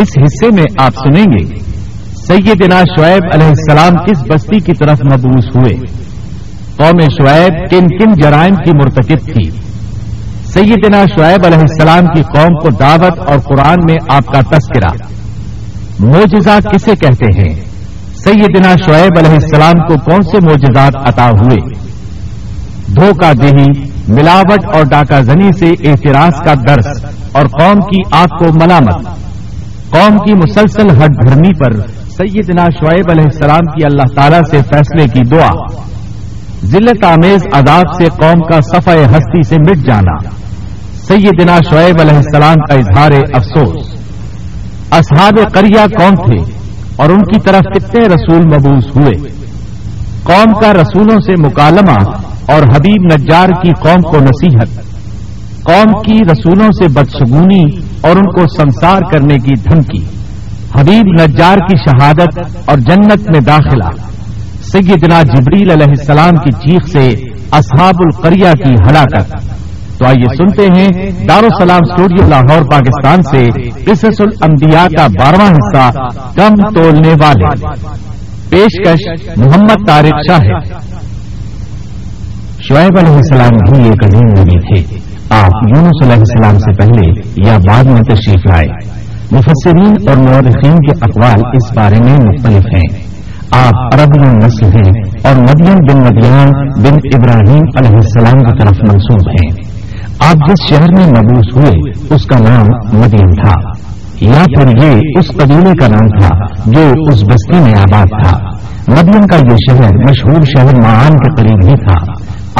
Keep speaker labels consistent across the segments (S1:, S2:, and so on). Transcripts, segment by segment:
S1: اس حصے میں آپ سنیں گے، سیدنا شعیب علیہ السلام کس بستی کی طرف مبوس ہوئے؟ قوم شعیب کن کن جرائم کی مرتکب تھی؟ سیدنا شعیب علیہ السلام کی قوم کو دعوت اور قرآن میں آپ کا تذکرہ۔ موجزہ کسے کہتے ہیں؟ سیدنا شعیب علیہ السلام کو کون سے موجزات عطا ہوئے؟ دھوکہ دہی، ملاوٹ اور ڈاکہ زنی سے اعتراض کا درس اور قوم کی آگ کو ملامت۔ قوم کی مسلسل ہٹ دھرمی پر سیدنا شعیب علیہ السلام کی اللہ تعالی سے فیصلے کی دعا۔ ذلت آمیز عذاب سے قوم کا صفحہ ہستی سے مٹ جانا۔ سیدنا شعیب علیہ السلام کا اظہار افسوس۔ اصحاب کریا کون تھے اور ان کی طرف کتنے رسول مبوس ہوئے۔ قوم کا رسولوں سے مکالمہ اور حبیب نجار کی قوم کو نصیحت۔ قوم کی رسولوں سے بدسگونی اور ان کو سنسار کرنے کی دھمکی۔ حبیب نجار کی شہادت اور جنت میں داخلہ۔ سیدنا جبریل علیہ السلام کی چیخ سے اصحاب القریہ کی ہلاکت۔ تو آئیے سنتے ہیں دارالسلام اسٹوڈیو لاہور، پاکستان سے قصص الانبیاء کا بارہواں حصہ کم تولنے والے۔ پیشکش محمد طارق شاہ۔ شعیب علیہ السلام بھی ایک عظیم نبی تھے۔ آپ یونس علیہ السلام سے پہلے یا بعد میں تشریف لائے۔ مفسرین اور مورخین کے اقوال اس بارے میں مختلف ہیں۔ آپ عرب نسل ہیں اور مدین بن مدیان بن ابراہیم علیہ السلام کی طرف منسوب ہیں۔ آپ جس شہر میں مبوس ہوئے، اس کا نام مدین تھا۔ یا پھر یہ اس قبیلے کا نام تھا جو اس بستی میں آباد تھا۔ مدین کا یہ شہر مشہور شہر معان کے قریب ہی تھا۔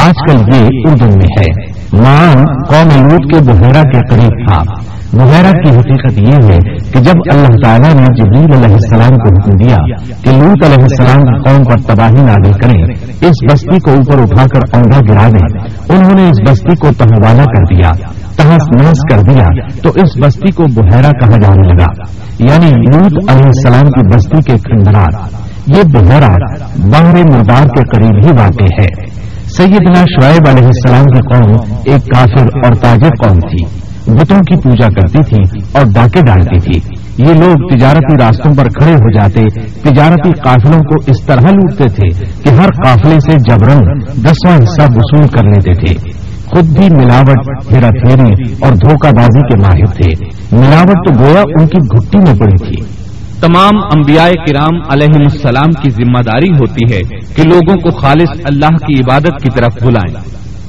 S1: آج کل یہ اردن میں ہے۔ مان قوم لوت کے بحیرہ کے قریب تھا۔ بحیرہ کی حقیقت یہ ہے کہ جب اللہ تعالیٰ نے جبیل علیہ السلام کو حکم دیا کہ لوت علیہ السلام کی قوم پر تباہی نازل کریں، اس بستی کو اوپر اٹھا کر اونگا گرا دیں۔ انہوں نے اس بستی کو تہوانا کر دیا تحس نحس کر دیا، تو اس بستی کو بحیرہ کہا جانے لگا۔ یعنی لوت علیہ السلام کی بستی کے کھنڈرات۔ یہ بحیرہ باہر مردار کے قریب ہی واقع ہے۔ سیدنا شعیب علیہ السلام کی قوم ایک کافر اور تاجر قوم تھی۔ بتوں کی پوجا کرتی تھی اور ڈاکے ڈالتی تھی۔ یہ لوگ تجارتی راستوں پر کھڑے ہو جاتے، تجارتی قافلوں کو اس طرح لوٹتے تھے کہ ہر قافلے سے جبرن دسواں حصہ وصول کر لیتے تھے۔ خود بھی ملاوٹ، ہیرا پھیری اور دھوکہ بازی کے ماہر تھے۔ ملاوٹ تو گویا ان کی گھٹی میں پڑی تھی۔
S2: تمام انبیاء کرام علیہ السلام کی ذمہ داری ہوتی ہے کہ لوگوں کو خالص اللہ کی عبادت کی طرف بلائیں۔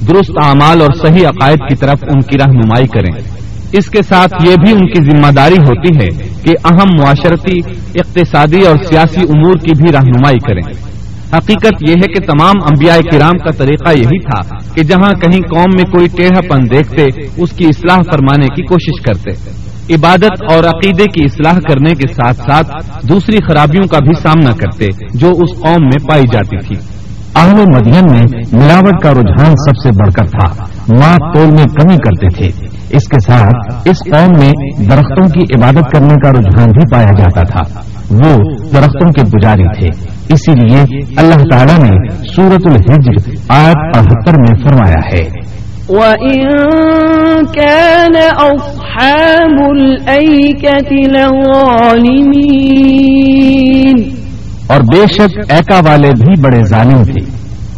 S2: درست اعمال اور صحیح عقائد کی طرف ان کی رہنمائی کریں۔ اس کے ساتھ یہ بھی ان کی ذمہ داری ہوتی ہے کہ اہم معاشرتی، اقتصادی اور سیاسی امور کی بھی رہنمائی کریں۔ حقیقت یہ ہے کہ تمام انبیاء کرام کا طریقہ یہی تھا کہ جہاں کہیں قوم میں کوئی ٹیڑھا پن دیکھتے، اس کی اصلاح فرمانے کی کوشش کرتے۔ عبادت اور عقیدے کی اصلاح کرنے کے ساتھ ساتھ دوسری خرابیوں کا بھی سامنا کرتے جو اس قوم میں پائی جاتی تھی۔
S1: اہل مدین میں ملاوٹ کا رجحان سب سے بڑھ کر تھا۔ ماں تول میں کمی کرتے تھے۔ اس کے ساتھ اس قوم میں درختوں کی عبادت کرنے کا رجحان بھی پایا جاتا تھا۔ وہ درختوں کے پجاری تھے۔ اسی لیے اللہ تعالیٰ نے سورت الحجر آٹھ اٹھہتر میں فرمایا ہے۔
S3: وَإِن كَانَ أَصْحَابُ الْأَيْكَةِ لَظَالِمِينَ
S1: اور بے شک ایکا والے بھی بڑے ظالم تھے۔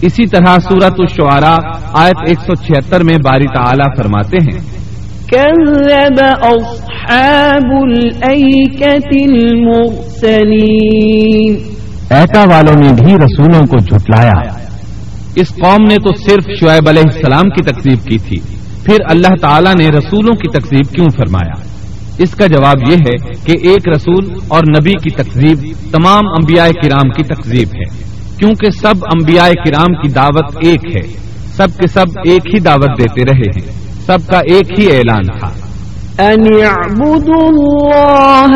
S2: اسی طرح سورت الشعراء آیت 176 میں باری تعالی فرماتے ہیں۔
S3: كذب أصحاب الأيكة المرسلين۔
S1: ایکا والوں نے بھی رسولوں کو جھٹلایا۔
S2: اس قوم نے تو صرف شعیب علیہ السلام کی تقسیب کی تھی۔ پھر اللہ تعالیٰ نے رسولوں کی تقسیب کیوں فرمایا؟ اس کا جواب یہ ہے کہ ایک رسول اور نبی کی تقزیب تمام انبیاء کرام کی تقزیب ہے کیونکہ سب انبیاء کرام کی دعوت ایک ہے سب کے سب ایک ہی دعوت دیتے رہے ہیں سب کا ایک ہی اعلان تھا۔
S3: ان اعبدوا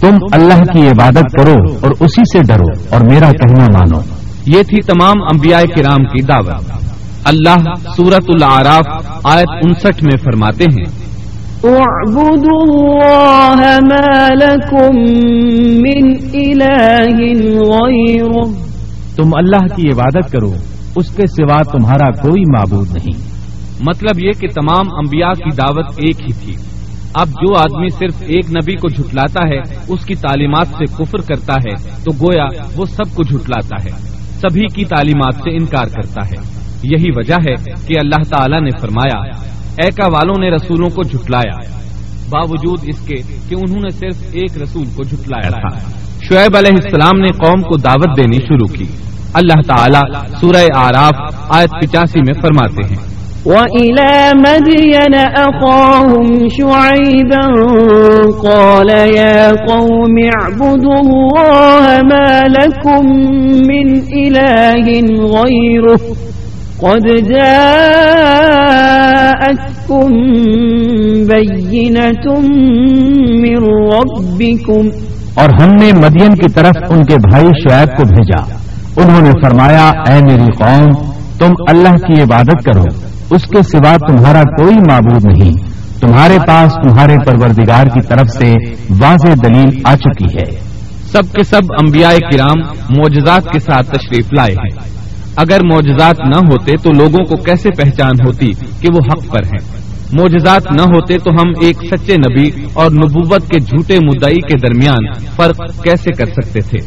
S1: تم اللہ کی عبادت کرو اور اسی سے ڈرو اور میرا کہنا مانو۔
S2: یہ تھی تمام انبیاء کرام کی دعوت۔ اللہ سورت العراف آیت انسٹھ میں فرماتے ہیں۔
S1: تم اللہ کی عبادت کرو اس کے سوا تمہارا کوئی معبود نہیں۔
S2: مطلب یہ کہ تمام انبیاء کی دعوت ایک ہی تھی۔ اب جو آدمی صرف ایک نبی کو جھٹلاتا ہے اس کی تعلیمات سے کفر کرتا ہے تو گویا وہ سب کو جھٹلاتا ہے۔ سبھی کی تعلیمات سے انکار کرتا ہے۔ یہی وجہ ہے کہ اللہ تعالیٰ نے فرمایا ایکا والوں نے رسولوں کو جھٹلایا۔ باوجود اس کے کہ انہوں نے صرف ایک رسول کو جھٹلایا تھا۔ شعیب علیہ السلام نے قوم کو دعوت دینی شروع کی۔ اللہ تعالیٰ سورہ آراف آیت پچاسی میں فرماتے ہیں۔
S3: وإلى مدين أخاهم شعيبا قال يا قوم اعبدوا الله ما لكم من إله غيره قد جاءتكم بينة من ربكم
S1: اور ہم نے مدین کی طرف ان کے بھائی شعیب کو بھیجا۔ انہوں نے فرمایا، اے میری قوم، تم اللہ کی عبادت کرو۔ اس کے سوا تمہارا کوئی معبود نہیں۔ تمہارے پاس تمہارے پروردگار کی طرف سے واضح دلیل آ چکی ہے۔
S2: سب کے سب انبیاء کرام معجزات کے ساتھ تشریف لائے ہیں۔ اگر معجزات نہ ہوتے تو لوگوں کو کیسے پہچان ہوتی کہ وہ حق پر ہیں؟ معجزات نہ ہوتے تو ہم ایک سچے نبی اور نبوت کے جھوٹے مدعی کے درمیان فرق کیسے کر سکتے تھے؟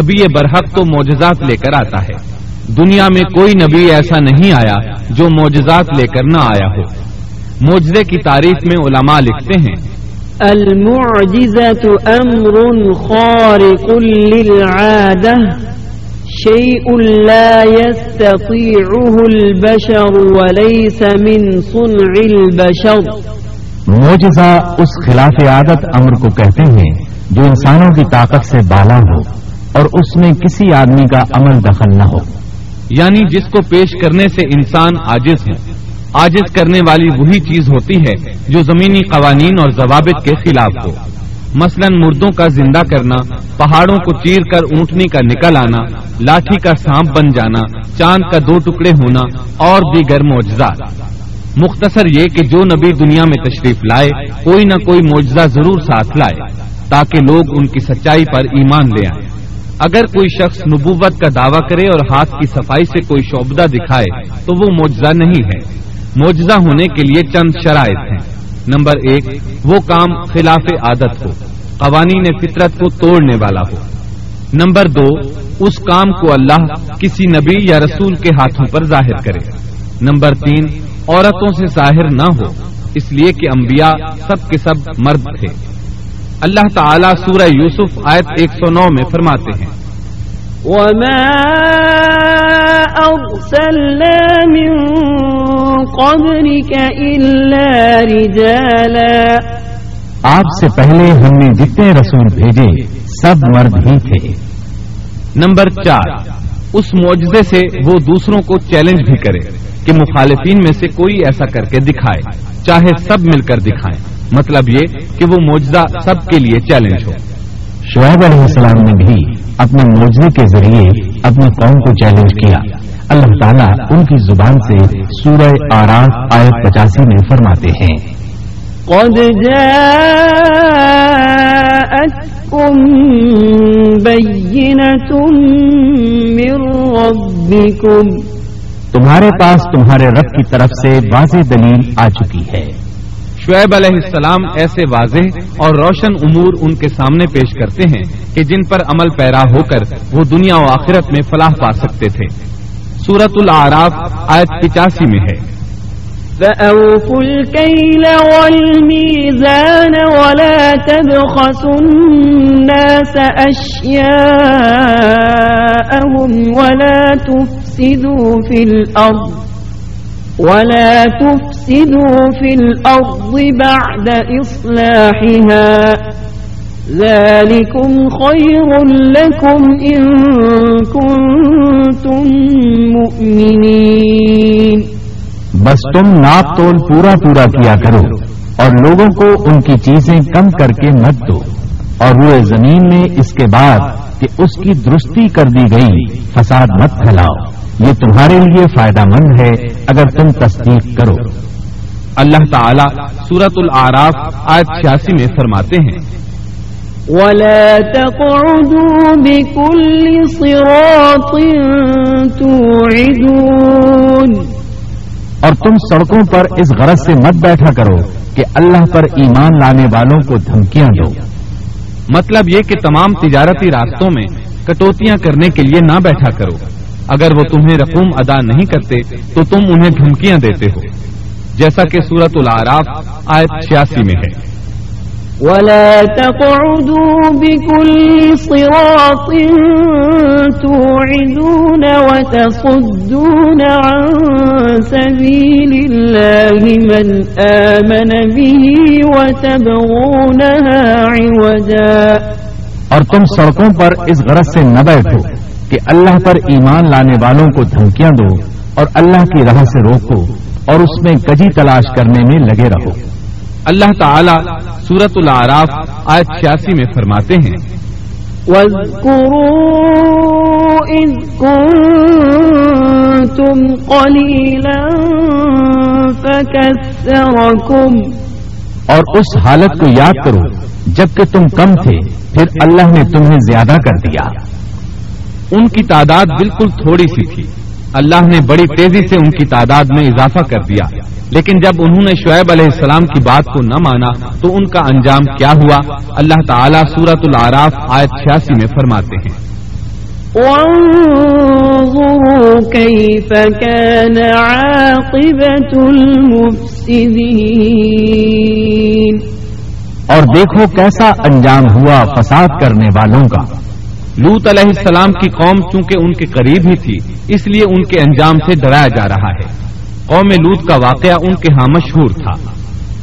S2: نبی برحق تو معجزات لے کر آتا ہے۔ دنیا میں کوئی نبی ایسا نہیں آیا جو معجزات لے کر نہ آیا ہو۔ معجزے کی تعریف میں علماء لکھتے ہیں۔
S3: المعجزة أمر خارق للعادة شيء لا يستطيعه البشر وليس من صنع البشر۔
S1: معجزہ اس خلاف عادت امر کو کہتے ہیں جو انسانوں کی طاقت سے بالا ہو اور اس میں کسی آدمی کا عمل دخل نہ ہو۔
S2: یعنی جس کو پیش کرنے سے انسان عاجز ہے۔ عاجز کرنے والی وہی چیز ہوتی ہے جو زمینی قوانین اور ضوابط کے خلاف ہو۔ مثلا مردوں کا زندہ کرنا، پہاڑوں کو چیر کر اونٹنی کا نکل آنا، لاٹھی کا سانپ بن جانا، چاند کا دو ٹکڑے ہونا، اور دیگر معجزات۔ مختصر یہ کہ جو نبی دنیا میں تشریف لائے، کوئی نہ کوئی معجزہ ضرور ساتھ لائے، تاکہ لوگ ان کی سچائی پر ایمان لے آئیں۔ اگر کوئی شخص نبوت کا دعویٰ کرے اور ہاتھ کی صفائی سے کوئی شعبدہ دکھائے، تو وہ معجزہ نہیں ہے۔ معجزہ ہونے کے لیے چند شرائط ہیں۔ نمبر ایک، وہ کام خلاف عادت ہو، قوانین فطرت کو توڑنے والا ہو۔ نمبر دو، اس کام کو اللہ کسی نبی یا رسول کے ہاتھوں پر ظاہر کرے۔ نمبر تین، عورتوں سے ظاہر نہ ہو، اس لیے کہ انبیاء سب کے سب مرد تھے۔ اللہ تعالیٰ سورہ یوسف آیت ایک سو نو میں فرماتے ہیں۔
S3: وما أرسلنا من قبلك إلا رجالا۔
S1: آپ سے پہلے ہم نے جتنے رسول بھیجے سب مرد ہی تھے۔
S2: نمبر چار اس معجزے سے وہ دوسروں کو چیلنج بھی کرے۔ کہ مخالفین میں سے کوئی ایسا کر کے دکھائے چاہے سب مل کر دکھائیں۔ مطلب یہ کہ وہ معجزہ سب کے لیے چیلنج ہو۔
S1: شعیب علیہ السلام نے بھی اپنے معجزے کے ذریعے اپنی قوم کو چیلنج کیا۔ اللہ تعالیٰ ان کی زبان سے سورہ آراف آیت پچاسی میں فرماتے ہیں۔
S3: قد من ربكم
S1: تمہارے پاس تمہارے رب کی طرف سے واضح دلیل آ چکی ہے۔
S2: شعیب علیہ السلام ایسے واضح اور روشن امور ان کے سامنے پیش کرتے ہیں کہ جن پر عمل پیرا ہو کر وہ دنیا و آخرت میں فلاح پا سکتے تھے۔ سورت العراف آیت پچاسی میں ہے۔
S3: فأوفوا الكيل والميزان ولا تبخسوا الناس أشياءهم ولا تفسدوا تفسدوا في الأرض ولا تفسدوا في الأرض بعد إصلاحها ذلكم خير لكم إن كنتم مؤمنين
S1: بس تم ناپ تول پورا پورا کیا کرو اور لوگوں کو ان کی چیزیں کم کر کے مت دو اور روئے زمین میں اس کے بعد کہ اس کی درستی کر دی گئی۔ فساد مت پھیلاؤ۔ یہ تمہارے لیے فائدہ مند ہے اگر تم تصدیق کرو۔
S2: اللہ تعالیٰ سورت العراف آیت چھیاسی میں فرماتے ہیں۔
S3: ولا تقعدوا بكل صراط توعدون۔
S1: اور تم سڑکوں پر اس غرض سے مت بیٹھا کرو کہ اللہ پر ایمان لانے والوں کو دھمکیاں دو۔
S2: مطلب یہ کہ تمام تجارتی راستوں میں کٹوتیاں کرنے کے لیے نہ بیٹھا کرو۔ اگر وہ تمہیں رقوم ادا نہیں کرتے، تو تم انہیں دھمکیاں دیتے ہو۔ جیسا کہ سورت العراف آیت چھیاسی میں ہے۔
S3: ولا تقعدوا بكل صراط توعدون وتصدون عن سبيل الله من آمن به وتبغونها عوجا
S1: اور تم سڑکوں پر اس غرض سے نہ بیٹھو کہ اللہ پر ایمان لانے والوں کو دھمکیاں دو اور اللہ کی راہ سے روکو اور اس میں کجی تلاش کرنے میں لگے رہو۔
S2: اللہ تعالی سورت العراف آیت چھیاسی میں فرماتے ہیں۔
S3: وَاذْكُرُوا إِذْ كُنْتُمْ قَلِيلًا فَكَثَّرَكُمْ
S1: اور اس حالت کو یاد کرو جبکہ تم کم تھے پھر اللہ نے تمہیں زیادہ کر دیا۔
S2: ان کی تعداد بالکل تھوڑی سی تھی۔ اللہ نے بڑی تیزی سے ان کی تعداد میں اضافہ کر دیا۔ لیکن جب انہوں نے شعیب علیہ السلام کی بات کو نہ مانا تو ان کا انجام کیا ہوا؟ اللہ تعالیٰ سورت العراف آیت چھیاسی میں فرماتے ہیں۔
S1: اور دیکھو کیسا انجام ہوا فساد کرنے والوں کا۔
S2: لوت علیہ السلام کی قوم چونکہ ان کے قریب ہی تھی اس لیے ان کے انجام سے ڈرایا جا رہا ہے۔ قوم لوت کا واقعہ ان کے ہاں مشہور تھا۔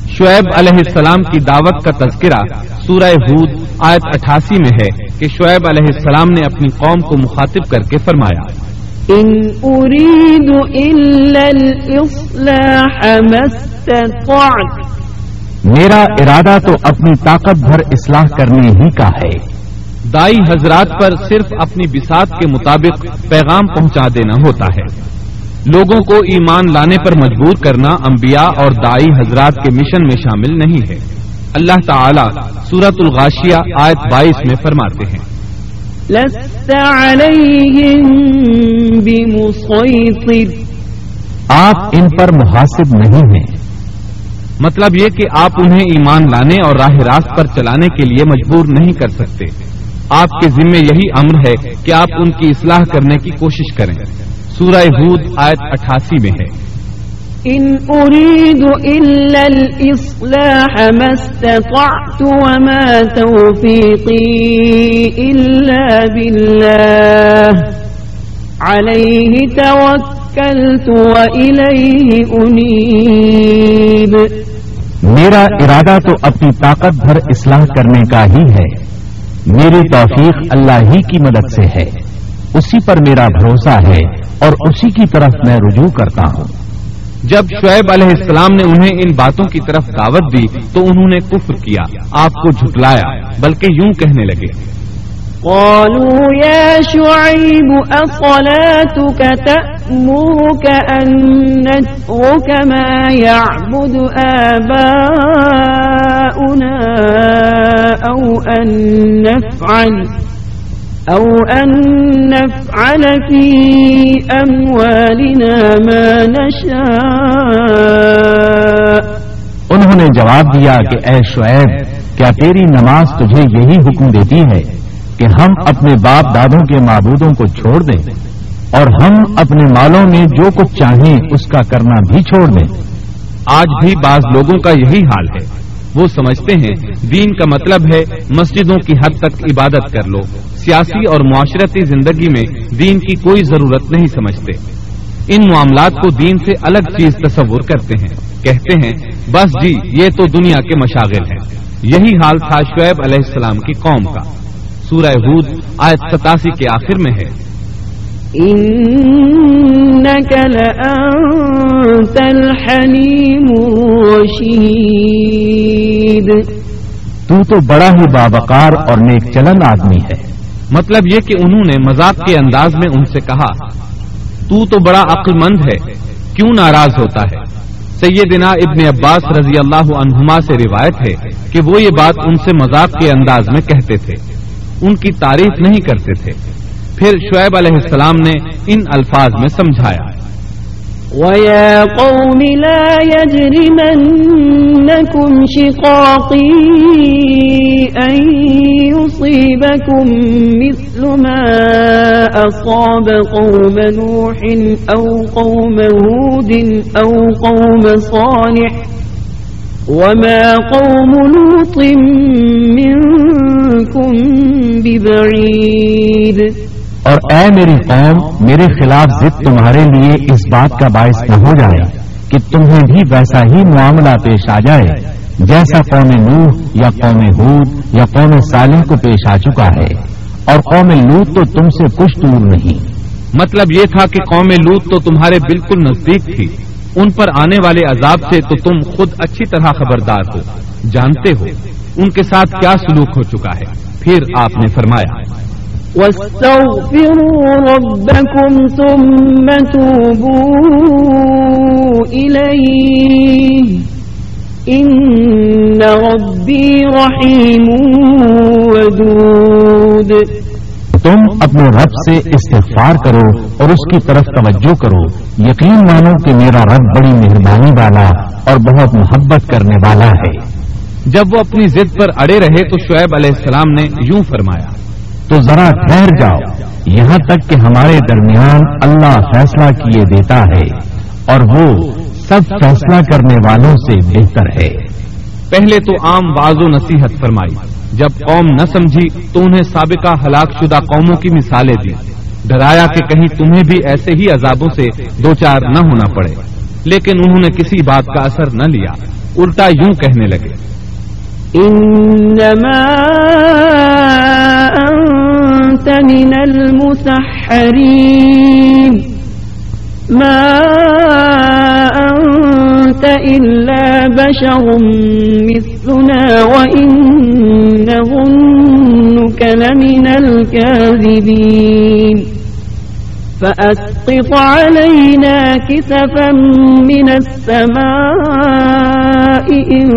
S2: شعیب علیہ السلام کی دعوت کا تذکرہ سورہ ہود آیت اٹھاسی میں ہے کہ شعیب علیہ السلام نے اپنی قوم کو مخاطب کر کے فرمایا۔
S3: ان اريد الا الاصلاح ما استطعت۔
S1: میرا ارادہ تو اپنی طاقت بھر اصلاح کرنے ہی کا ہے۔
S2: دائی حضرات پر صرف اپنی بساط کے مطابق پیغام پہنچا دینا ہوتا ہے۔ لوگوں کو ایمان لانے پر مجبور کرنا انبیاء اور دائی حضرات کے مشن میں شامل نہیں ہے۔ اللہ تعالی سورت الغاشیہ آیت بائیس میں فرماتے ہیں۔
S1: آپ ان پر محاسب نہیں ہیں۔
S2: مطلب یہ کہ آپ انہیں ایمان لانے اور راہ راست پر چلانے کے لیے مجبور نہیں کر سکتے۔ آپ کے ذمے یہی امر ہے کہ آپ ان کی اصلاح کرنے کی کوشش کریں۔ سورہ ہود آیت اٹھاسی میں ہے۔
S3: ان اريد الا الاصلاح ما استطعت وما توفيقي الا بالله۔ عليه توكلت واليه انيب
S1: میرا ارادہ تو اپنی طاقت بھر اصلاح کرنے کا ہی ہے۔ میری توفیق اللہ ہی کی مدد سے ہے۔ اسی پر میرا بھروسہ ہے اور اسی کی طرف میں رجوع کرتا ہوں۔
S2: جب شعیب علیہ السلام نے انہیں ان باتوں کی طرف دعوت دی تو انہوں نے کفر کیا، آپ کو جھٹلایا، بلکہ یوں کہنے لگے
S3: قالوا يا شعيب أصلاتك تأمرك أن نترك ما يعبد آباؤنا أو أن نفعل أو أن نفعل في أموالنا ما نشاء
S1: انہوں نے جواب دیا کہ اے شعیب، کیا تیری نماز تجھے یہی حکم دیتی ہے؟ کہ ہم اپنے باپ دادوں کے معبودوں کو چھوڑ دیں اور ہم اپنے مالوں میں جو کچھ چاہیں اس کا کرنا بھی چھوڑ دیں۔
S2: آج بھی بعض لوگوں کا یہی حال ہے۔ وہ سمجھتے ہیں، دین کا مطلب ہے مسجدوں کی حد تک عبادت کر لو۔ سیاسی اور معاشرتی زندگی میں دین کی کوئی ضرورت نہیں سمجھتے۔ ان معاملات کو دین سے الگ چیز تصور کرتے ہیں۔ کہتے ہیں، بس جی یہ تو دنیا کے مشاغل ہیں۔ یہی حال تھا شعیب علیہ السلام کی قوم کا۔ سورہ ہود آیت ستاسی کے آخر میں ہے۔
S1: تو تو بڑا ہی بابقار اور نیک چلن آدمی ہے۔
S2: مطلب یہ کہ انہوں نے مذاق کے انداز میں ان سے کہا تو تو بڑا عقل مند ہے کیوں ناراض ہوتا ہے؟ سیدنا ابن عباس رضی اللہ عنہما سے روایت ہے کہ وہ یہ بات ان سے مذاق کے انداز میں کہتے تھے۔ ان کی تعریف نہیں کرتے تھے۔ پھر شعیب علیہ السلام نے ان الفاظ میں سمجھایا۔
S3: ويا قوم لا يجرمنكم شقاقي أن يصيبكم مثل ما أصاب قوم نوح أو قوم هود أو قوم صالح وما قوم لوط منكم ببعيد
S1: اور اے میری قوم میرے خلاف ضد تمہارے لیے اس بات کا باعث نہ ہو جائے کہ تمہیں بھی ویسا ہی معاملہ پیش آ جائے جیسا قوم نوح یا قوم ہود یا قوم صالح کو پیش آ چکا ہے۔ اور قوم لوت تو تم سے کچھ دور نہیں۔
S2: مطلب یہ تھا کہ قوم لوت تو تمہارے بالکل نزدیک تھی۔ ان پر آنے والے عذاب سے تو تم خود اچھی طرح خبردار ہو، جانتے ہو ان کے ساتھ کیا سلوک ہو چکا ہے۔ پھر آپ نے فرمایا
S3: ربكم ثم توبوا إليه۔ إن ربي رحيم ودود۔
S1: تم اپنے رب سے استغفار کرو اور اس کی طرف توجہ کرو۔ یقین مانو کہ میرا رب بڑی مہربانی والا اور بہت محبت کرنے والا ہے۔
S2: جب وہ اپنی ضد پر اڑے رہے تو شعیب علیہ السلام نے یوں فرمایا
S1: تو ذرا ٹھہر جاؤ۔ یہاں تک کہ ہمارے درمیان اللہ فیصلہ کیے دیتا ہے اور وہ سب فیصلہ کرنے والوں سے بہتر ہے۔
S2: پہلے تو عام باز و نصیحت فرمائی۔ جب قوم نہ سمجھی تو انہیں سابقہ ہلاک شدہ قوموں کی مثالیں دی ڈرایا کہ کہیں تمہیں بھی ایسے ہی عذابوں سے دو چار نہ ہونا پڑے۔ لیکن انہوں نے کسی بات کا اثر نہ لیا۔ الٹا یوں کہنے لگے۔
S3: إنما أنت من المسحرين ما أنت إلا بشر مثلنا وإن نظنك لمن الكاذبين فأسقط علينا كسفا من السماء إن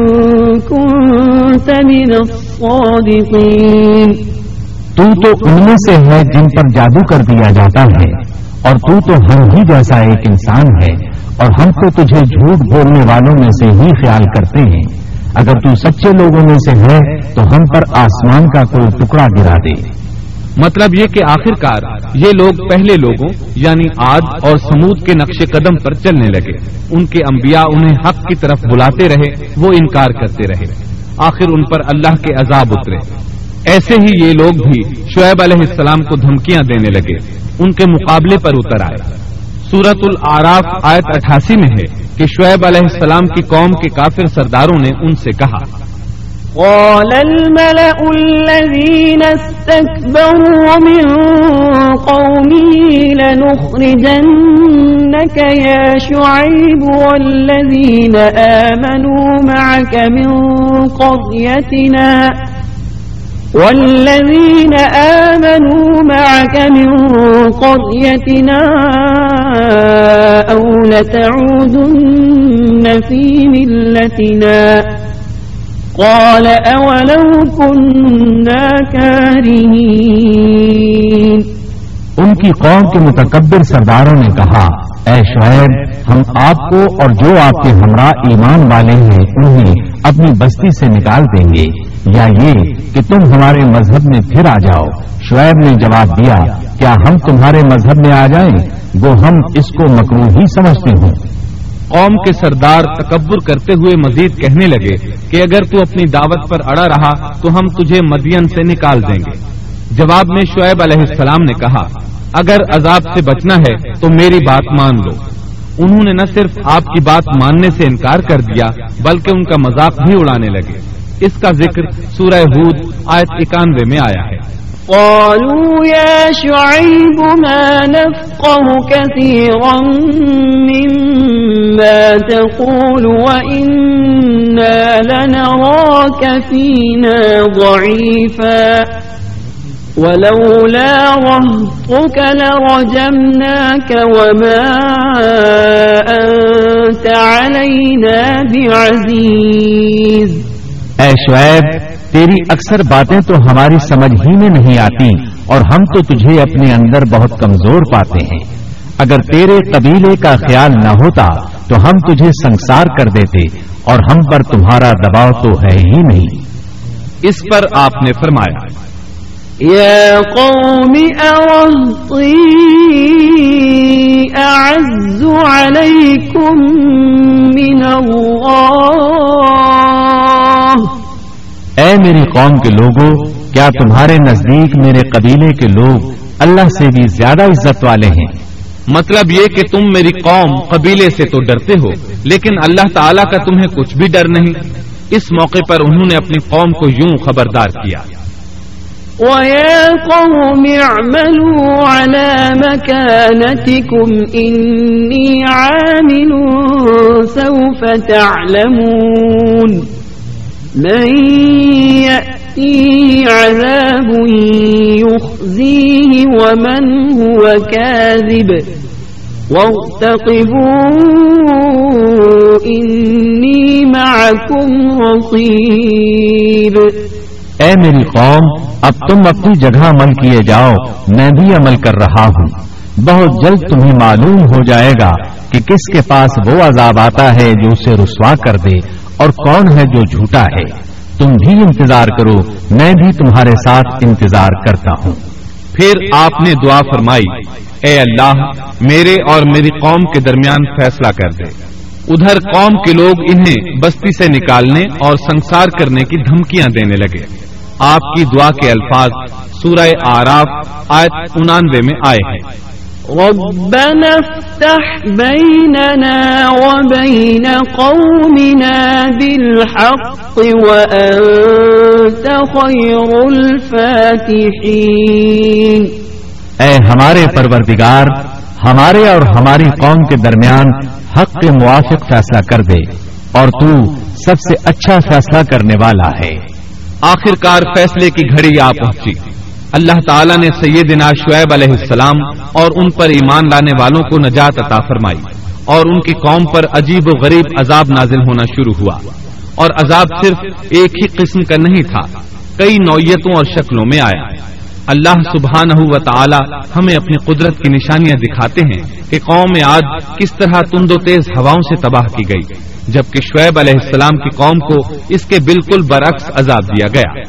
S3: كنت من الصادقين
S1: تو تو ان میں سے ہے جن پر جادو کر دیا جاتا ہے۔ اور تو تو ہم ہی جیسا ایک انسان ہے، اور ہم تو تجھے جھوٹ بولنے والوں میں سے ہی خیال کرتے ہیں۔ اگر تو سچے لوگوں میں سے ہے، تو ہم پر آسمان کا کوئی ٹکڑا گرا دے۔
S2: مطلب یہ کہ آخرکار یہ لوگ پہلے لوگوں یعنی آج اور سمود کے نقش قدم پر چلنے لگے۔ ان کے انبیاء انہیں حق کی طرف بلاتے رہے، وہ انکار کرتے رہے۔ آخر ان پر اللہ کے عذاب اترے۔ ایسے ہی یہ لوگ بھی شعیب علیہ السلام کو دھمکیاں دینے لگے۔ ان کے مقابلے پر اتر آئے۔ سورت العراف آیت اٹھاسی میں ہے کہ شعیب علیہ السلام کی قوم کے کافر سرداروں نے ان سے کہا،
S3: قال الملأ الذين استكبروا من قومه لنخرجنك يا شعيب والذين آمنوا معك من قريتنا والذين آمنوا معك من قريتنا أو لتعودن في ملتنا قال أولو كنا كارهين
S1: ان کی قوم کے متکبر سرداروں نے کہا، اے شعیب، ہم آپ کو اور جو آپ کے ہمراہ ایمان والے ہیں، انہیں اپنی بستی سے نکال دیں گے۔ یا یہ کہ تم ہمارے مذہب میں پھر آ جاؤ۔ شعیب نے جواب دیا، کیا ہم تمہارے مذہب میں آ جائیں؟ وہ ہم اس کو مکرو ہی سمجھتے ہوں۔
S2: قوم کے سردار تکبر کرتے ہوئے مزید کہنے لگے کہ اگر تو اپنی دعوت پر اڑا رہا، تو ہم تجھے مدین سے نکال دیں گے۔ جواب میں شعیب علیہ السلام نے کہا، اگر عذاب سے بچنا ہے، تو میری بات مان لو۔ انہوں نے نہ صرف آپ کی بات ماننے سے انکار کر دیا، بلکہ ان کا مذاق بھی اڑانے لگے۔ اس کا ذکر سورہ ہود آیت اکانوے میں آیا ہے۔
S3: قالوا يا شعيب ما نفقه كثيرا مما تقول وإنا لنراك فينا ضعيفا ولولا رهطك لرجمناك وما أنت علينا بعزيز.
S1: اے شعیب، تیری اکثر باتیں تو ہماری سمجھ ہی میں نہیں آتی اور ہم تو تجھے اپنے اندر بہت کمزور پاتے ہیں۔ اگر تیرے قبیلے کا خیال نہ ہوتا تو ہم تجھے سنسار کر دیتے اور ہم پر تمہارا دباؤ تو ہے ہی نہیں۔
S2: اس پر آپ نے فرمایا
S3: يا قوم أرهطي أعز عليكم من الله.
S1: اے میری قوم کے لوگوں کیا تمہارے نزدیک میرے قبیلے کے لوگ اللہ سے بھی زیادہ عزت والے ہیں؟
S2: مطلب یہ کہ تم میری قوم قبیلے سے تو ڈرتے ہو، لیکن اللہ تعالیٰ کا تمہیں کچھ بھی ڈر نہیں۔ اس موقع پر انہوں نے اپنی قوم کو یوں خبردار کیا۔
S3: ويا قوم اعملوا على مكانتكم إني عامل سوف تعلمون من يأتيه عذاب يخزيه ومن هو كاذب وارتقبوا إني معكم رصيب
S1: اے میری قوم اب تم اپنی جگہ عمل کیے جاؤ، میں بھی عمل کر رہا ہوں۔ بہت جلد تمہیں معلوم ہو جائے گا کہ کس کے پاس وہ عذاب آتا ہے جو اسے رسوا کر دے اور کون ہے جو جھوٹا ہے۔ تم بھی انتظار کرو، میں بھی تمہارے ساتھ انتظار کرتا ہوں۔
S2: پھر آپ نے دعا فرمائی، اے اللہ، میرے اور میری قوم کے درمیان فیصلہ کر دے۔ ادھر قوم کے لوگ انہیں بستی سے نکالنے اور سنسار کرنے کی دھمکیاں دینے لگے۔ آپ کی دعا کے الفاظ سورہ آراف آیت انانوے میں آئے ہیں۔
S3: ربنا افتح بيننا وبين قومنا بالحق وأنت خير الفاتحين
S1: اے ہمارے پروردگار ہمارے اور ہماری قوم کے درمیان حق کے موافق فیصلہ کر دے اور تو سب سے اچھا فیصلہ کرنے والا ہے۔
S2: آخرکار فیصلے کی گھڑی آ پہنچی۔ اللہ تعالیٰ نے سیدنا شعیب علیہ السلام اور ان پر ایمان لانے والوں کو نجات عطا فرمائی اور ان کی قوم پر عجیب و غریب عذاب نازل ہونا شروع ہوا۔ اور عذاب صرف ایک ہی قسم کا نہیں تھا، کئی نوعیتوں اور شکلوں میں آیا۔ اللہ سبحانہ و تعالی ہمیں اپنی قدرت کی نشانیاں دکھاتے ہیں کہ قوم آج کس طرح تند و تیز ہواؤں سے تباہ کی گئی۔ جبکہ شعیب علیہ السلام کی قوم کو اس کے بالکل برعکس عذاب دیا گیا۔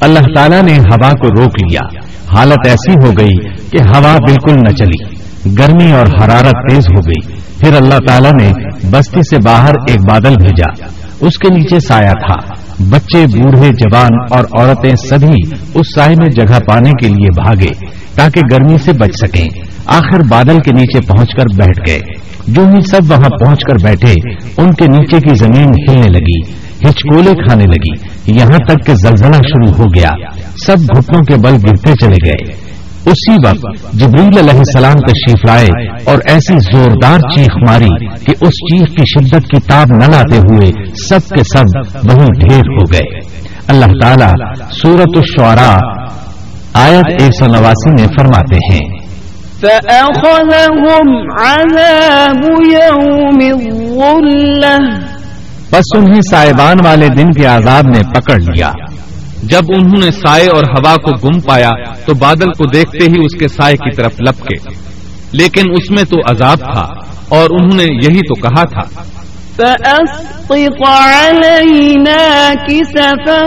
S1: اللہ تعالیٰ نے ہوا کو روک لیا۔ حالت ایسی ہو گئی کہ ہوا بالکل نہ چلی۔ گرمی اور حرارت تیز ہو گئی۔ پھر اللہ تعالیٰ نے بستی سے باہر ایک بادل بھیجا۔ اس کے نیچے سایہ تھا۔ بچے، بوڑھے، جوان اور عورتیں سبھی اس سائے میں جگہ پانے کے لیے بھاگے تاکہ گرمی سے بچ سکیں۔ آخر بادل کے نیچے پہنچ کر بیٹھ گئے۔ جو ہی سب وہاں پہنچ کر بیٹھے، ان کے نیچے کی زمین ہلنے لگی، ہچکولے کھانے لگی۔ یہاں تک کہ زلزلہ شروع ہو گیا۔ سب گھٹنوں کے بل گرتے چلے گئے۔ اسی وقت جبریل علیہ السلام تشریف لائے اور ایسی زوردار چیخ ماری کہ اس چیخ کی شدت کی تاب نہ لاتے ہوئے سب کے سب وہیں ڈھیر ہو گئے۔ اللہ تعالیٰ سورت الشعراء آیت ایک سو نواسی میں فرماتے ہیں۔
S3: فأخذهم عذاب يوم الظلة.
S1: بس انہیں سائبان والے دن کے عذاب نے پکڑ لیا۔
S2: جب انہوں نے سائے اور ہوا کو گم پایا، تو بادل کو دیکھتے ہی اس کے سائے کی طرف لپکے۔ لیکن اس میں تو عذاب تھا، اور انہوں نے یہی تو کہا تھا۔
S3: فأسقط علينا كسفا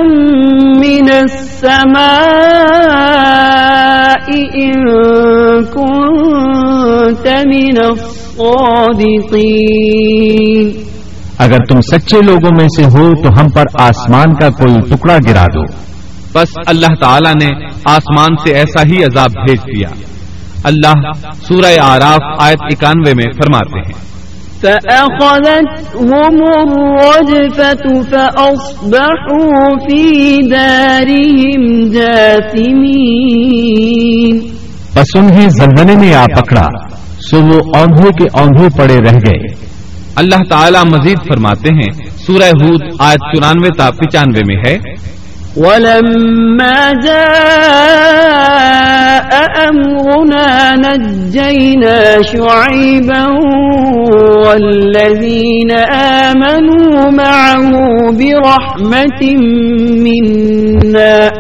S3: من السماء إن كنت من الصادقين.
S1: اگر تم سچے لوگوں میں سے ہو تو ہم پر آسمان کا کوئی ٹکڑا گرا دو۔
S2: بس اللہ تعالیٰ نے آسمان سے ایسا ہی عذاب بھیج دیا۔ اللہ سورہ آراف آیت اکانوے میں فرماتے ہیں۔
S3: فأخذتهم الرجفة فأصبحوا في دارهم جاثمين.
S1: بس انہیں زلزلے نے آ پکڑا سو وہ اوندھے کے اوندھے پڑے رہ گئے۔
S2: اللہ تعالیٰ مزید فرماتے ہیں سورہ ہود آیت چورانوے تا پچانوے میں ہے
S3: ولما جاء أمرنا نجينا شعيبا والذين آمنوا معه برحمة منا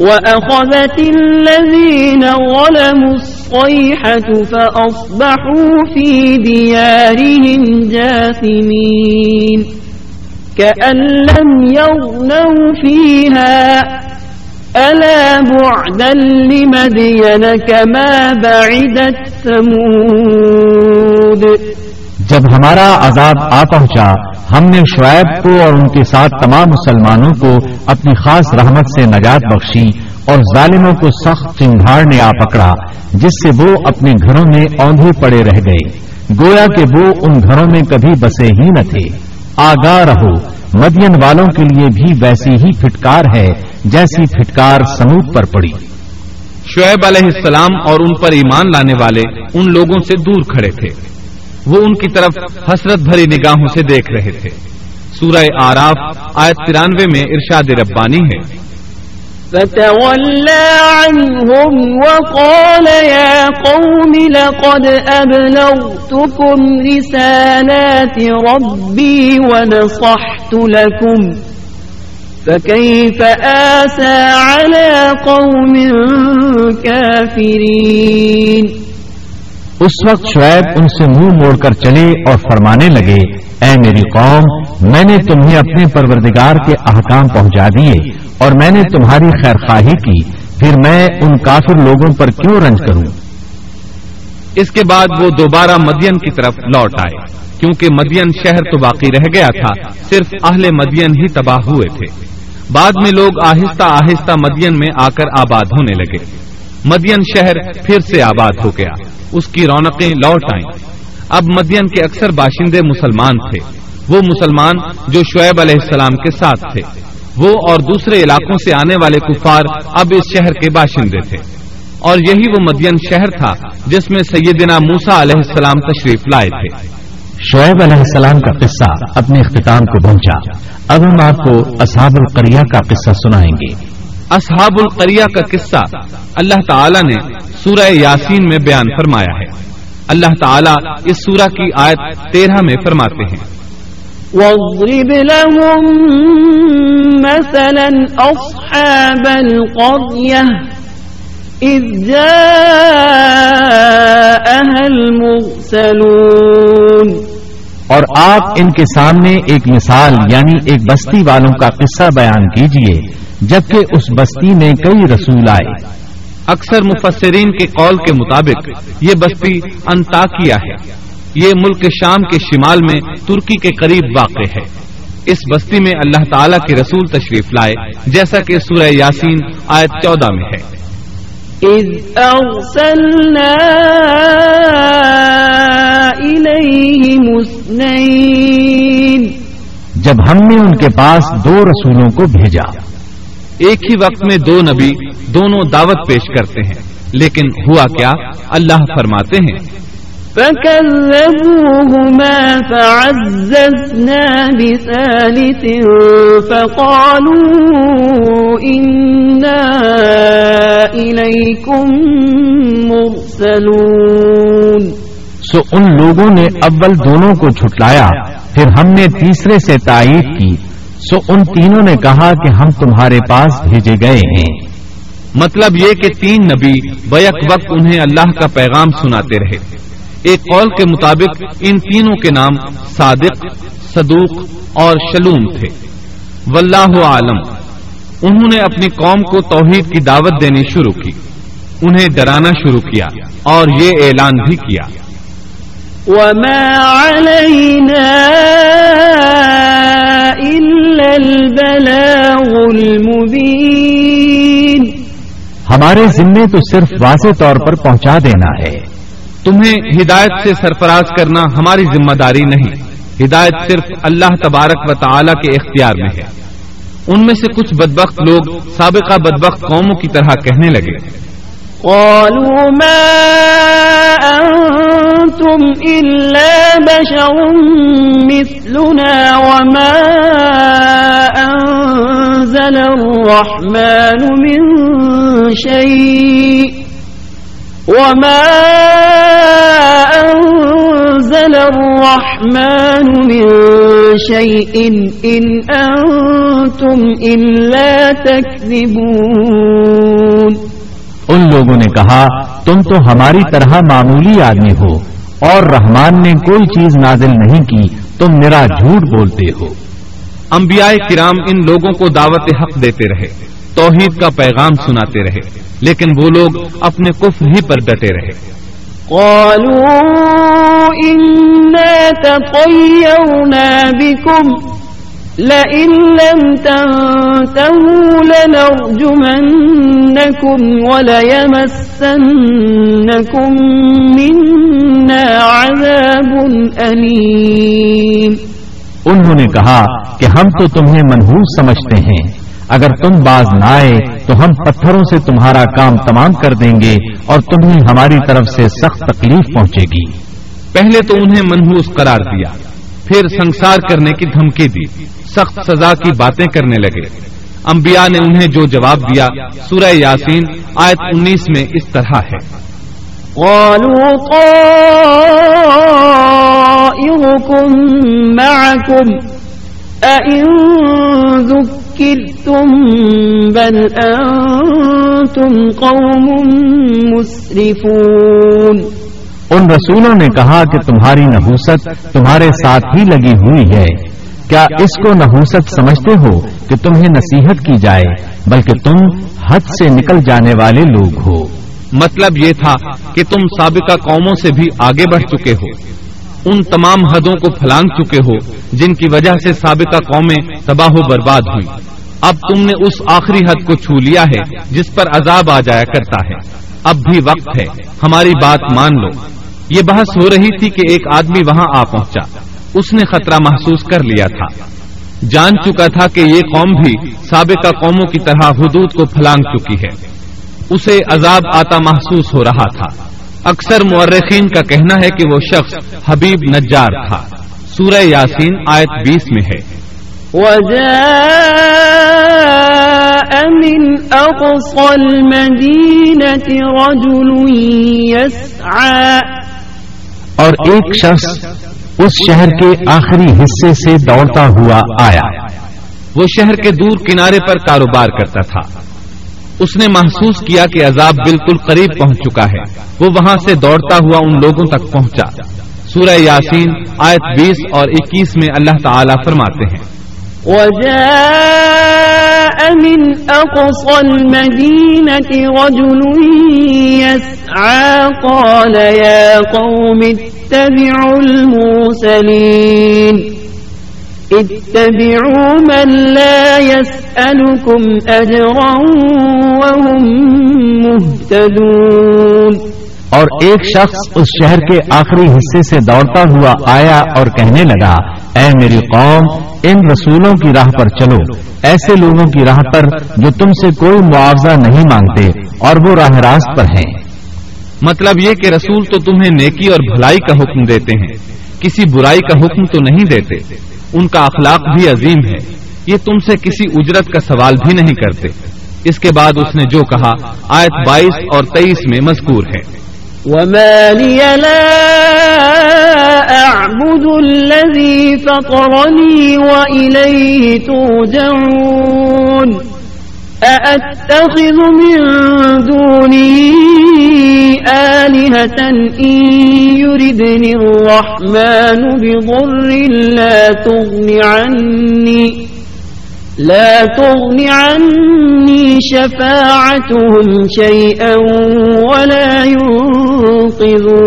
S3: وأخذت الذين ظلموا الصيحة فأصبحوا في ديارهم جاثمين كأن لم يغنوا فيها. ألا بعدا لمدين كما بعدت ثمود.
S1: جب ہمارا عذاب آ پہنچا، ہم نے شعیب کو اور ان کے ساتھ تمام مسلمانوں کو اپنی خاص رحمت سے نجات بخشی اور ظالموں کو سخت چنگھاڑ نے آ پکڑا، جس سے وہ اپنے گھروں میں اوندھے پڑے رہ گئے۔ گویا کہ وہ ان گھروں میں کبھی بسے ہی نہ تھے۔ آگاہ رہو۔ مدین والوں کے لیے بھی ویسی ہی پھٹکار ہے جیسی پھٹکار سمود پر پڑی۔
S2: شعیب علیہ السلام اور ان پر ایمان لانے والے ان لوگوں سے دور کھڑے تھے۔ وہ ان کی طرف حسرت بھری نگاہوں سے دیکھ رہے تھے۔ سورہ آراف، آیت ترانوے میں ارشاد ربانی ہے۔
S3: فتولى عنهم وقال يا قوم لقد أبلغتكم رسالات ربي ونصحت لكم فكيف آسى على قوم كافرين
S1: اس وقت شعیب ان سے منہ موڑ کر چلے اور فرمانے لگے، اے میری قوم، میں نے تمہیں اپنے پروردگار کے احکام پہنچا دیے۔ اور میں نے تمہاری خیر خواہی کی، پھر میں ان کافر لوگوں پر کیوں رنج کروں؟
S2: اس کے بعد وہ دوبارہ مدین کی طرف لوٹ آئے، کیونکہ مدین شہر تو باقی رہ گیا تھا، صرف اہل مدین ہی تباہ ہوئے تھے۔ بعد میں لوگ آہستہ آہستہ مدین میں آ کر آباد ہونے لگے۔ مدین شہر پھر سے آباد ہو گیا، اس کی رونقیں لوٹ آئیں۔ اب مدین کے اکثر باشندے مسلمان تھے، وہ مسلمان جو شعیب علیہ السلام کے ساتھ تھے۔ وہ اور دوسرے علاقوں سے آنے والے کفار اب اس شہر کے باشندے تھے۔ اور یہی وہ مدین شہر تھا جس میں سیدنا موسا علیہ السلام تشریف لائے تھے۔
S1: شعیب علیہ السلام کا قصہ اپنے اختتام کو پہنچا۔ اب ہم آپ کو اصحاب القریہ کا قصہ سنائیں گے۔
S2: اصحاب القریہ کا قصہ اللہ تعالی نے سورہ یاسین میں بیان فرمایا ہے۔ اللہ تعالی اس سورہ کی آیت تیرہ میں فرماتے ہیں۔
S3: واضرب لهم مثلا أصحاب القرية إذ جاءها المرسلون.
S1: اور آپ ان کے سامنے ایک مثال یعنی ایک بستی والوں کا قصہ بیان کیجیے، جبکہ اس بستی میں کئی رسول آئے۔
S2: اکثر مفسرین کے قول کے مطابق یہ بستی انتاکیہ ہے۔ یہ ملک شام کے شمال میں ترکی کے قریب واقع ہے۔ اس بستی میں اللہ تعالیٰ کے رسول تشریف لائے جیسا کہ سورہ یاسین آیت چودہ میں ہے۔
S3: إذ أرسلنا إليهم اثنين۔
S1: جب ہم نے ان کے پاس دو رسولوں کو بھیجا۔
S2: ایک ہی وقت میں دو نبی دونوں دعوت پیش کرتے ہیں لیکن ہوا کیا؟ اللہ فرماتے ہیں
S3: فكذبوهما فعززنا بثالث فقالوا إنا إليكم مرسلون
S1: سو ان لوگوں نے اول دونوں کو چھٹلایا پھر ہم نے تیسرے سے تائید کی۔ سو ان تینوں نے کہا کہ ہم تمہارے پاس بھیجے گئے ہیں۔
S2: مطلب یہ کہ تین نبی بیک وقت انہیں اللہ کا پیغام سناتے رہے۔ ایک قول کے مطابق ان تینوں کے نام صادق صدوق اور شلوم تھے۔ واللہ عالم۔ انہوں نے اپنی قوم کو توحید کی دعوت دینی شروع کی انہیں ڈرانا شروع کیا اور یہ اعلان بھی کیا۔
S3: وما علينا إلا البلاغ المبين۔
S1: ہمارے ذمے تو صرف واضح طور پر پہنچا دینا ہے۔
S2: تمہیں ہدایت سے سرفراز کرنا ہماری ذمہ داری نہیں۔ ہدایت صرف اللہ تبارک و تعالی کے اختیار میں ہے۔ ان میں سے کچھ بدبخت لوگ سابقہ بدبخت قوموں کی طرح کہنے لگے۔
S3: قالوا ما أنتم إلا بشر مثلنا وما أنزل الرحمن من شيء۔ وما أنزل الرحمن من شيء إن أنتم إلا تكذبون
S1: ان لوگوں نے کہا تم تو ہماری طرح معمولی آدمی ہو اور رحمان نے کوئی چیز نازل نہیں کی تم میرا جھوٹ بولتے ہو۔
S2: انبیاء کرام ان لوگوں کو دعوت حق دیتے رہے۔ توحید کا پیغام سناتے رہے لیکن وہ لوگ اپنے کفر ہی پر ڈٹے رہے۔
S3: قالوا إنا تطيرنا بكم لئن لم تنتهوا لنرجمنكم وليمسنكم منا عذاب أليم۔
S1: انہوں نے کہا کہ ہم تو تمہیں منحوس سمجھتے ہیں۔ اگر تم باز نہ آئے تو ہم پتھروں سے تمہارا کام تمام کر دیں گے اور تمہیں ہماری طرف سے سخت تکلیف پہنچے گی۔
S2: پہلے تو انہیں منحوس قرار دیا پھر سنسار کرنے کی دھمکی دی سخت سزا کی باتیں کرنے لگے۔ انبیاء نے انہیں جو جواب دیا سورہ یاسین آیت انیس میں اس طرح ہے۔
S3: قالوا معكم ذكرتم بل أنتم قوم مسرفون
S1: ان رسولوں نے کہا کہ تمہاری نحوست تمہارے ساتھ ہی لگی ہوئی ہے۔ کیا اس کو نحوست سمجھتے ہو کہ تمہیں نصیحت کی جائے بلکہ تم حد سے نکل جانے والے لوگ ہو؟
S2: مطلب یہ تھا کہ تم سابقہ قوموں سے بھی آگے بڑھ چکے ہو۔ ان تمام حدوں کو پھلانگ چکے ہو، جن کی وجہ سے سابقہ قومیں تباہ و برباد ہوئی اب تم نے اس آخری حد کو چھو لیا ہے، جس پر عذاب آ جایا کرتا ہے۔ اب بھی وقت ہے، ہماری بات مان لو۔ یہ بحث ہو رہی تھی کہ ایک آدمی وہاں آ پہنچا۔ اس نے خطرہ محسوس کر لیا تھا۔ جان چکا تھا کہ یہ قوم بھی سابقہ قوموں کی طرح حدود کو پھلانگ چکی ہے۔ اسے عذاب آتا محسوس ہو رہا تھا۔ اکثر مورخین کا کہنا ہے کہ وہ شخص حبیب نجار تھا۔ سورہ یاسین آیت بیس میں ہے۔
S1: اور ایک شخص اس شہر کے آخری حصے سے دوڑتا ہوا آیا۔
S2: وہ شہر کے دور کنارے پر کاروبار کرتا تھا۔ اس نے محسوس کیا کہ عذاب بالکل قریب پہنچ چکا ہے۔ وہ وہاں سے دوڑتا ہوا ان لوگوں تک پہنچا۔ سورہ یاسین آیت بیس اور اکیس میں اللہ تعالی فرماتے ہیں۔
S3: اتبعوا من لا يسألكم أجرا وهم مهتدون.
S1: اور ایک شخص اس شہر کے آخری حصے سے دوڑتا ہوا آیا اور کہنے لگا اے میری قوم ان رسولوں کی راہ پر چلو۔ ایسے لوگوں کی راہ پر جو تم سے کوئی معاوضہ نہیں مانگتے اور وہ راہ راست پر ہیں۔
S2: مطلب یہ کہ رسول تو تمہیں نیکی اور بھلائی کا حکم دیتے ہیں۔ کسی برائی کا حکم تو نہیں دیتے۔ ان کا اخلاق بھی عظیم ہے۔ یہ تم سے کسی اجرت کا سوال بھی نہیں کرتے۔ اس کے بعد اس نے جو کہا، آیت بائیس اور تیئیس میں مذکور ہے۔
S3: وما لي لا أعبد الذي فطرني وإليه ترجعون۔ أأتخذ من دونه آلهة إن يردني الرحمن بضر لا تغن عني لا تغن عني شفاعتهم شيئا ولا ينقذون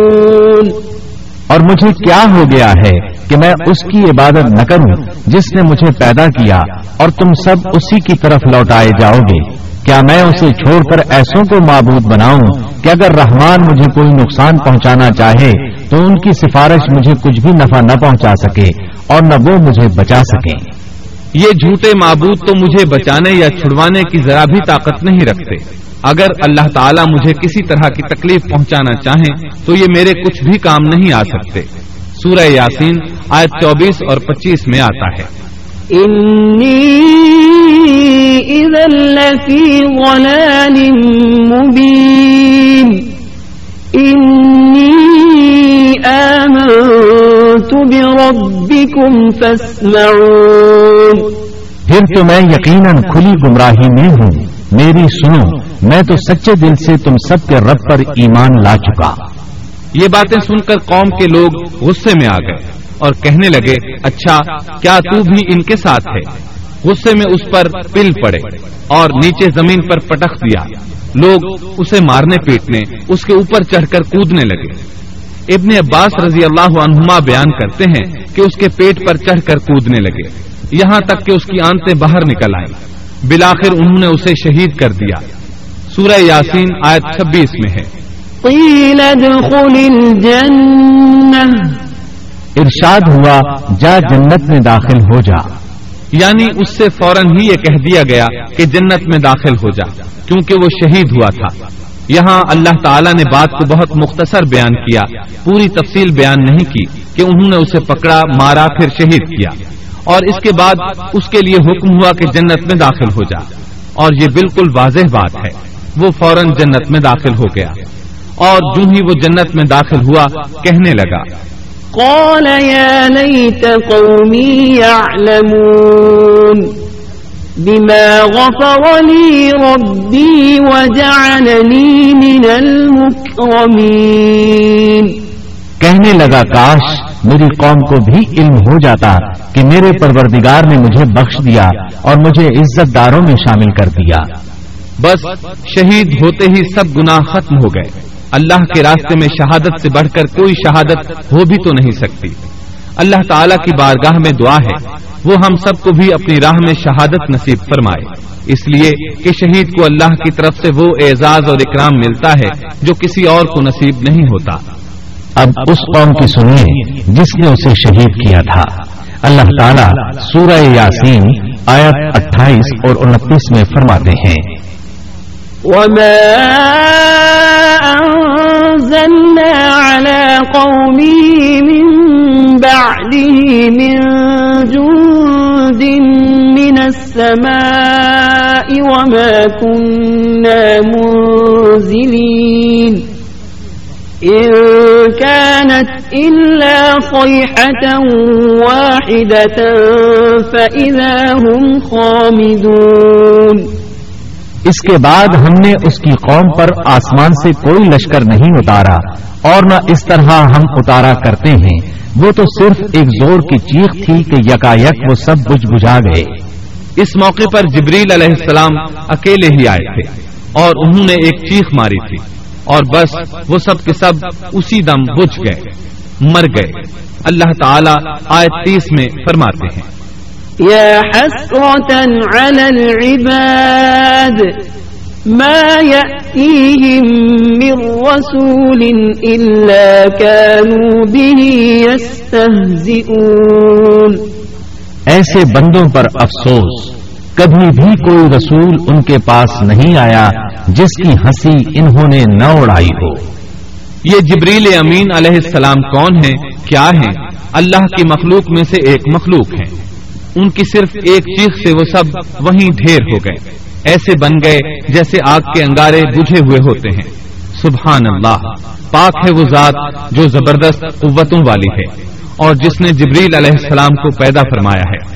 S1: اور مجھے کیا ہو گیا ہے کہ میں اس کی عبادت نہ کروں جس نے مجھے پیدا کیا اور تم سب اسی کی طرف لوٹائے جاؤ گے کیا میں اسے چھوڑ کر ایسوں کو معبود بناؤں کہ اگر رحمان مجھے کوئی نقصان پہنچانا چاہے تو ان کی سفارش مجھے کچھ بھی نفع نہ پہنچا سکے اور نہ وہ مجھے بچا سکے
S2: یہ جھوٹے معبود تو مجھے بچانے یا چھڑوانے کی ذرا بھی طاقت نہیں رکھتے۔ اگر اللہ تعالیٰ مجھے کسی طرح کی تکلیف پہنچانا چاہیں تو یہ میرے کچھ بھی کام نہیں آ سکتے۔ سورہ یاسین آیت چوبیس اور پچیس میں آتا ہے۔
S1: پھر تو میں یقیناً کھلی گمراہی میں ہوں۔ میری سنو میں تو سچے دل سے تم سب کے رب پر ایمان لا چکا۔
S2: یہ باتیں سن کر قوم کے لوگ غصے میں آ گئے اور کہنے لگے اچھا کیا تو بھی ان کے ساتھ ہے؟ غصے میں اس پر پل پڑے اور نیچے زمین پر پٹخ دیا۔ لوگ اسے مارنے پیٹنے، اس کے اوپر چڑھ کر کودنے لگے۔ ابن عباس رضی اللہ عنہما بیان کرتے ہیں کہ اس کے پیٹ پر چڑھ کر کودنے لگے۔ یہاں تک کہ اس کی آنتیں باہر نکل آئیں۔ بلاخر انہوں نے اسے شہید کر دیا۔ سورہ یاسین آیت چھبیس میں ہے۔
S3: قیل ادخل الجنہ۔
S1: ارشاد ہوا جا جنت میں داخل ہو جا۔
S2: یعنی اس سے فوراً ہی یہ کہہ دیا گیا کہ جنت میں داخل ہو جا کیونکہ وہ شہید ہوا تھا۔ یہاں اللہ تعالیٰ نے بات کو بہت مختصر بیان کیا پوری تفصیل بیان نہیں کی کہ انہوں نے اسے پکڑا مارا پھر شہید کیا۔ اور اس کے بعد اس کے لیے حکم ہوا کہ جنت میں داخل ہو جا۔ اور یہ بالکل واضح بات ہے وہ فوراً جنت میں داخل ہو گیا۔ اور جو ہی وہ جنت میں داخل ہوا کہنے لگا۔
S3: قال يا ليت قومي يعلمون بما غفر لي ربي وجعلني من المكرمين۔
S1: کہنے لگا کاش میری قوم کو بھی علم ہو جاتا کہ میرے پروردگار نے مجھے بخش دیا اور مجھے عزت داروں میں شامل کر دیا۔
S2: بس شہید ہوتے ہی سب گناہ ختم ہو گئے۔ اللہ کے راستے میں شہادت سے بڑھ کر کوئی شہادت ہو بھی تو نہیں سکتی۔ اللہ تعالیٰ کی بارگاہ میں دعا ہے، وہ ہم سب کو بھی اپنی راہ میں شہادت نصیب فرمائے۔ اس لیے کہ شہید کو اللہ کی طرف سے وہ اعزاز اور اکرام ملتا ہے جو کسی اور کو نصیب نہیں ہوتا۔
S1: اب اس قوم کی سنیے، جس نے اسے شہید کیا تھا۔ اللہ تعالیٰ سورہ یاسین آیت اٹھائیس اور انتیس میں فرماتے ہیں
S3: وما أنزلنا على قومه من بعده من جند من السماء وما كنا منزلين إن كانت إلا صيحة واحدة فإذا هم خامدون
S1: اس کے بعد ہم نے اس کی قوم پر آسمان سے کوئی لشکر نہیں اتارا اور نہ اس طرح ہم اتارا کرتے ہیں۔ وہ تو صرف ایک زور کی چیخ تھی کہ یکا یک وہ سب بج بجھا گئے۔
S2: اس موقع پر جبریل علیہ السلام اکیلے ہی آئے تھے اور انہوں نے ایک چیخ ماری تھی اور بس وہ سب کے سب اسی دم بجھ گئے، مر گئے۔ اللہ تعالی آیت تیس میں فرماتے ہیں۔
S3: يا حسرة على العباد ما يأتيهم من رسول إلا كانوا به يستهزئون.
S1: ایسے بندوں پر افسوس کبھی بھی کوئی رسول ان کے پاس نہیں آیا جس کی ہنسی انہوں نے نہ اڑائی ہو۔
S2: یہ جبریل امین علیہ السلام کون ہیں؟ کیا ہیں؟ اللہ کی مخلوق میں سے ایک مخلوق ہیں۔ ان کی صرف ایک چیخ سے وہ سب وہیں ڈھیر ہو گئے۔ ایسے بن گئے جیسے آگ کے انگارے بجھے ہوئے ہوتے ہیں۔ سبحان اللہ، پاک ہے وہ ذات جو زبردست قوتوں والی ہے۔ اور جس نے جبریل علیہ السلام کو پیدا فرمایا ہے۔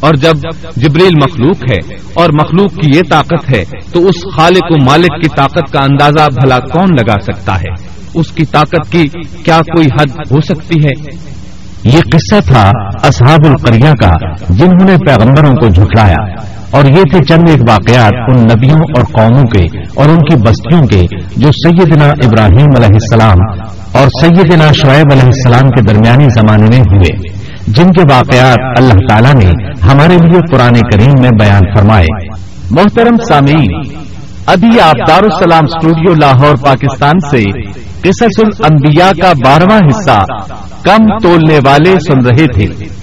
S2: اور جب جبریل مخلوق ہے اور مخلوق کی یہ طاقت ہے، تو اس خالق و مالک کی طاقت کا اندازہ بھلا کون لگا سکتا ہے؟ اس کی طاقت کی کیا کوئی حد ہو سکتی ہے؟
S1: یہ قصہ تھا اصحاب القریہ کا، جنہوں نے پیغمبروں کو جھٹلایا۔ اور یہ تھے چند ایک واقعات ان نبیوں اور قوموں کے اور ان کی بستیوں کے جو سیدنا ابراہیم علیہ السلام اور سیدنا شعیب علیہ السلام کے درمیانی زمانے میں ہوئے، جن کے واقعات اللہ تعالیٰ نے ہمارے لیے قرآن کریم میں بیان فرمائے۔ محترم سامعین، ابھی آپ دارالسلام اسٹوڈیو لاہور، پاکستان سے قصص الانبیاء کا بارہواں حصہ کم تولنے والے سن رہے تھے۔